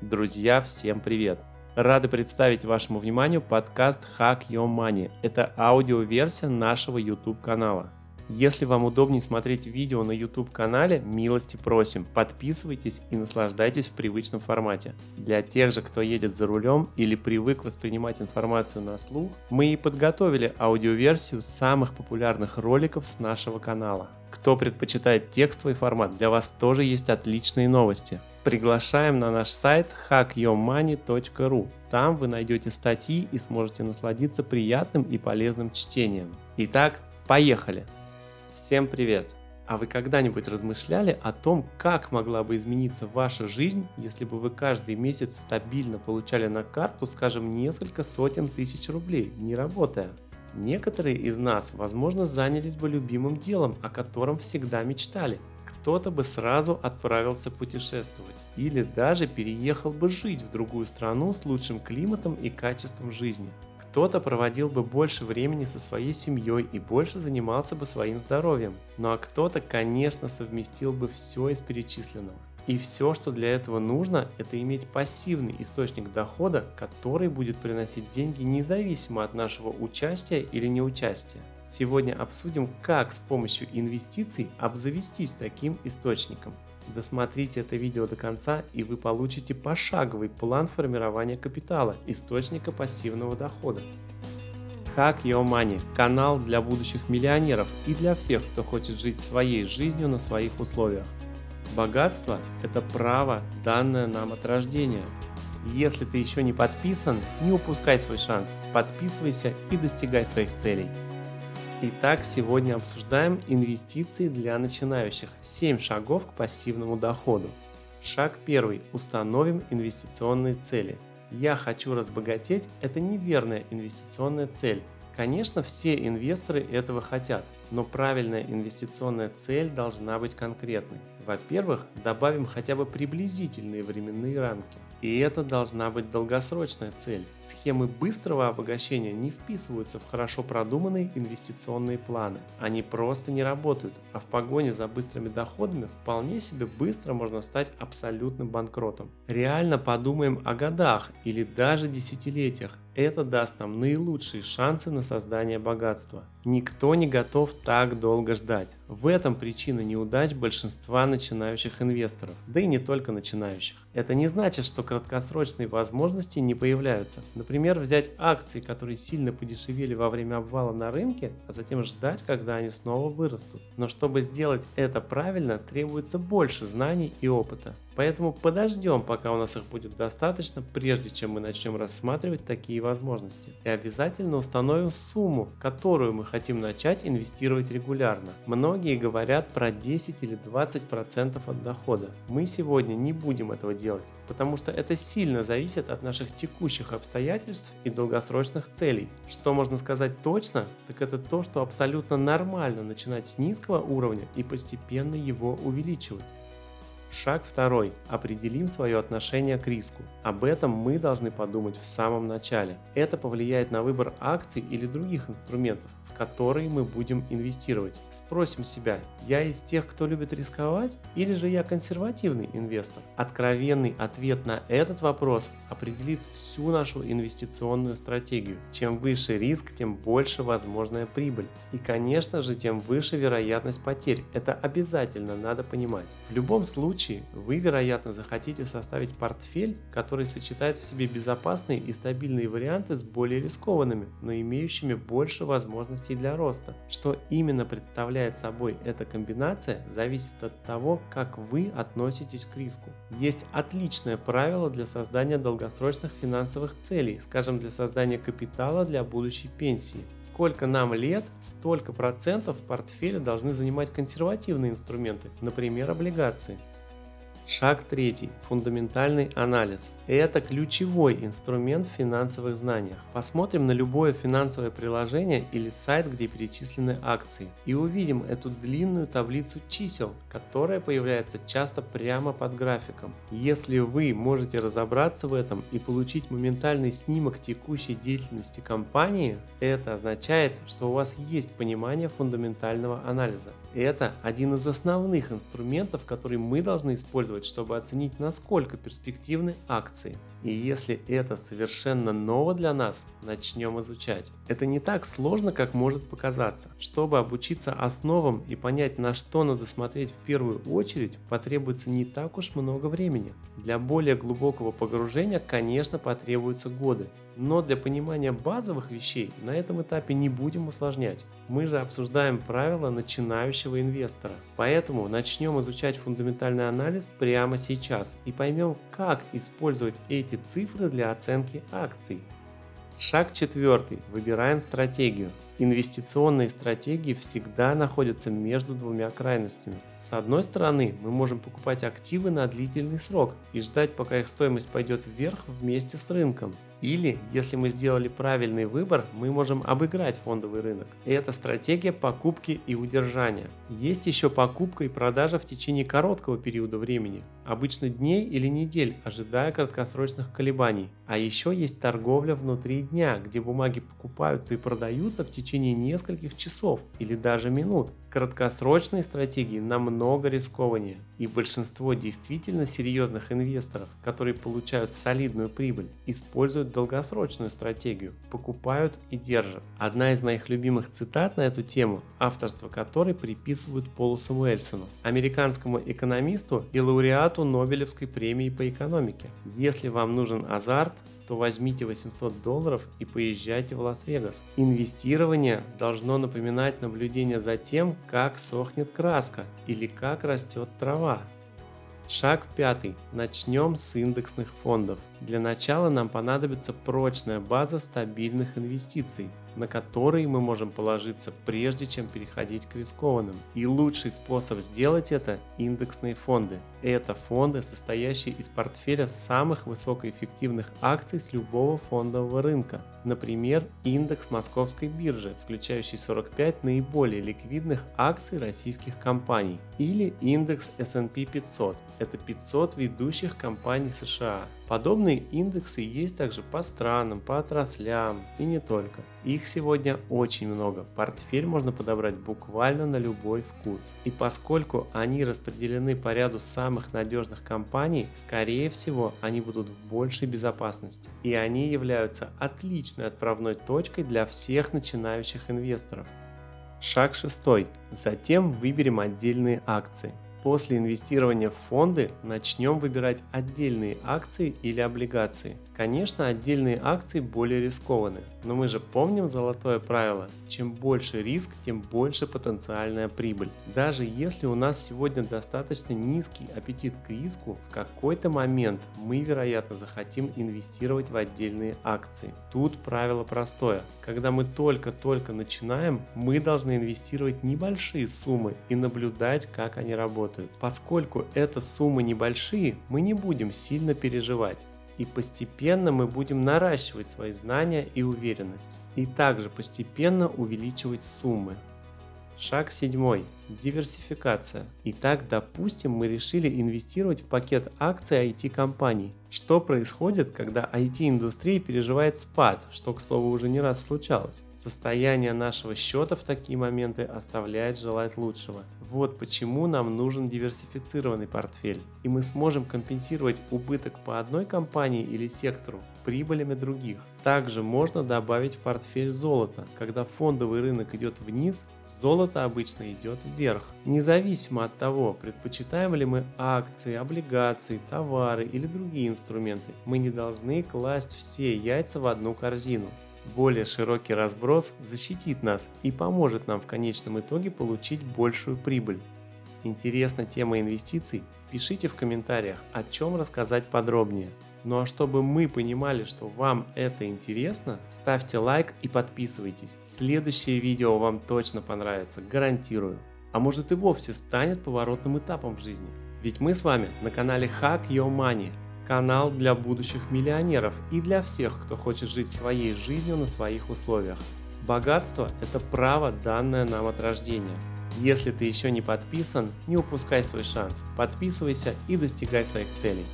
Друзья, всем привет! Рады представить вашему вниманию подкаст Hack Your Money. Это аудиоверсия нашего YouTube канала. Если вам удобнее смотреть видео на YouTube канале, милости просим, подписывайтесь и наслаждайтесь в привычном формате. Для тех же, кто едет за рулем или привык воспринимать информацию на слух, мы и подготовили аудиоверсию самых популярных роликов с нашего канала. Кто предпочитает текстовый формат, для вас тоже есть отличные новости. Приглашаем на наш сайт hackyourmoney.ru. Там вы найдете статьи и сможете насладиться приятным и полезным чтением. Итак, поехали! Всем привет! А вы когда-нибудь размышляли о том, как могла бы измениться ваша жизнь, если бы вы каждый месяц стабильно получали на карту, скажем, несколько сотен тысяч рублей, не работая? Некоторые из нас, возможно, занялись бы любимым делом, о котором всегда мечтали. Кто-то бы сразу отправился путешествовать или даже переехал бы жить в другую страну с лучшим климатом и качеством жизни. Кто-то проводил бы больше времени со своей семьей и больше занимался бы своим здоровьем. Ну а кто-то, конечно, совместил бы все из перечисленного. И все, что для этого нужно, это иметь пассивный источник дохода, который будет приносить деньги независимо от нашего участия или неучастия. Сегодня обсудим, как с помощью инвестиций обзавестись таким источником. Досмотрите это видео до конца и вы получите пошаговый план формирования капитала, источника пассивного дохода. Hack Your Money – канал для будущих миллионеров и для всех, кто хочет жить своей жизнью на своих условиях. Богатство – это право, данное нам от рождения. Если ты еще не подписан, не упускай свой шанс, подписывайся и достигай своих целей. Итак, сегодня обсуждаем инвестиции для начинающих. 7 шагов к пассивному доходу. Шаг первый. Установим инвестиционные цели. Я хочу разбогатеть – это неверная инвестиционная цель. Конечно, все инвесторы этого хотят, но правильная инвестиционная цель должна быть конкретной. Во-первых, добавим хотя бы приблизительные временные рамки. И это должна быть долгосрочная цель. Схемы быстрого обогащения не вписываются в хорошо продуманные инвестиционные планы. Они просто не работают, а в погоне за быстрыми доходами вполне себе быстро можно стать абсолютным банкротом. Реально подумаем о годах или даже десятилетиях. Это даст нам наилучшие шансы на создание богатства. Никто не готов так долго ждать. В этом причина неудач большинства начинающих инвесторов, да и не только начинающих. Это не значит, что краткосрочные возможности не появляются. Например, взять акции, которые сильно подешевели во время обвала на рынке, а затем ждать, когда они снова вырастут. Но чтобы сделать это правильно, требуется больше знаний и опыта. Поэтому подождем, пока у нас их будет достаточно, прежде чем мы начнем рассматривать такие возможности. И обязательно установим сумму, которую мы хотим начать инвестировать регулярно. Многие говорят про 10 или 20% от дохода. Мы сегодня не будем этого делать, потому что это сильно зависит от наших текущих обстоятельств и долгосрочных целей. Что можно сказать точно, так это то, что абсолютно нормально начинать с низкого уровня и постепенно его увеличивать. Шаг второй. Определим свое отношение к риску. Об этом мы должны подумать в самом начале. Это повлияет на выбор акций или других инструментов, которые мы будем инвестировать. Спросим себя, я из тех, кто любит рисковать, или же я консервативный инвестор? Откровенный ответ на этот вопрос определит всю нашу инвестиционную стратегию. Чем выше риск, тем больше возможная прибыль. И конечно же, тем выше вероятность потерь. Это обязательно надо понимать. В любом случае, вы, вероятно, захотите составить портфель, который сочетает в себе безопасные и стабильные варианты с более рискованными, но имеющими больше возможностей для роста. Что именно представляет собой эта комбинация, зависит от того, как вы относитесь к риску. Есть отличное правило для создания долгосрочных финансовых целей, скажем, для создания капитала для будущей пенсии. Сколько нам лет, столько процентов в портфеле должны занимать консервативные инструменты, например, облигации. Шаг третий. Фундаментальный анализ. Это ключевой инструмент в финансовых знаниях. Посмотрим на любое финансовое приложение или сайт, где перечислены акции, и увидим эту длинную таблицу чисел, которая появляется часто прямо под графиком. Если вы можете разобраться в этом и получить моментальный снимок текущей деятельности компании, это означает, что у вас есть понимание фундаментального анализа. Это один из основных инструментов, который мы должны использовать чтобы оценить, насколько перспективны акции. И если это совершенно ново для нас, начнем изучать. Это не так сложно, как может показаться. Чтобы обучиться основам и понять, на что надо смотреть в первую очередь, потребуется не так уж много времени. Для более глубокого погружения, конечно, потребуются годы. Но для понимания базовых вещей на этом этапе не будем усложнять. Мы же обсуждаем правила начинающего инвестора. Поэтому начнем изучать фундаментальный анализ прямо сейчас и поймем, как использовать эти цифры для оценки акций. Шаг четвертый. Выбираем стратегию. Инвестиционные стратегии всегда находятся между двумя крайностями. С одной стороны, мы можем покупать активы на длительный срок и ждать, пока их стоимость пойдет вверх вместе с рынком. Или, если мы сделали правильный выбор, мы можем обыграть фондовый рынок. И это стратегия покупки и удержания. Есть еще покупка и продажа в течение короткого периода времени, обычно дней или недель, ожидая краткосрочных колебаний. А еще есть торговля внутри дня, где бумаги покупаются и продаются в течение нескольких часов или даже минут. Краткосрочные стратегии намного рискованнее, и большинство действительно серьезных инвесторов, которые получают солидную прибыль, используют долгосрочную стратегию, покупают и держат. Одна из моих любимых цитат на эту тему, авторство которой приписывают Полу Самуэльсону, американскому экономисту и лауреату Нобелевской премии по экономике. Если вам нужен азарт, то возьмите 800 долларов и поезжайте в Лас-Вегас. Инвестирование должно напоминать наблюдение за тем, как сохнет краска или как растет трава. Шаг пятый. Начнем с индексных фондов. Для начала нам понадобится прочная база стабильных инвестиций, на которые мы можем положиться прежде чем переходить к рискованным. И лучший способ сделать это – индексные фонды. Это фонды, состоящие из портфеля самых высокоэффективных акций с любого фондового рынка. Например, индекс Московской биржи, включающий 45 наиболее ликвидных акций российских компаний. Или индекс S&P 500. Это 500 ведущих компаний США. Подобные индексы есть также по странам, по отраслям и не только. Их сегодня очень много, портфель можно подобрать буквально на любой вкус. И поскольку они распределены по ряду самых надежных компаний, скорее всего они будут в большей безопасности. И они являются отличной отправной точкой для всех начинающих инвесторов. Шаг шестой. Затем выберем отдельные акции. После инвестирования в фонды начнем выбирать отдельные акции или облигации. Конечно, отдельные акции более рискованы, но мы же помним золотое правило, чем больше риск, тем больше потенциальная прибыль. Даже если у нас сегодня достаточно низкий аппетит к риску, в какой-то момент мы, вероятно, захотим инвестировать в отдельные акции. Тут правило простое. Когда мы только-только начинаем, мы должны инвестировать небольшие суммы и наблюдать, как они работают. Поскольку это суммы небольшие, мы не будем сильно переживать и постепенно мы будем наращивать свои знания и уверенность, и также постепенно увеличивать суммы. Шаг седьмой. Диверсификация. Итак, допустим, мы решили инвестировать в пакет акций IT-компаний. Что происходит, когда IT-индустрия переживает спад, что, к слову, уже не раз случалось? Состояние нашего счета в такие моменты оставляет желать лучшего. Вот почему нам нужен диверсифицированный портфель. И мы сможем компенсировать убыток по одной компании или сектору прибылями других. Также можно добавить в портфель золото. Когда фондовый рынок идет вниз, золото обычно идет вверх. Независимо от того, предпочитаем ли мы акции, облигации, товары или другие инструменты, мы не должны класть все яйца в одну корзину. Более широкий разброс защитит нас и поможет нам в конечном итоге получить большую прибыль. Интересна тема инвестиций? Пишите в комментариях, о чем рассказать подробнее. Ну а чтобы мы понимали, что вам это интересно, ставьте лайк и подписывайтесь. Следующее видео вам точно понравится, гарантирую. А может и вовсе станет поворотным этапом в жизни. Ведь мы с вами на канале Hack Your Money – канал для будущих миллионеров и для всех, кто хочет жить своей жизнью на своих условиях. Богатство – это право, данное нам от рождения. Если ты еще не подписан, не упускай свой шанс. Подписывайся и достигай своих целей.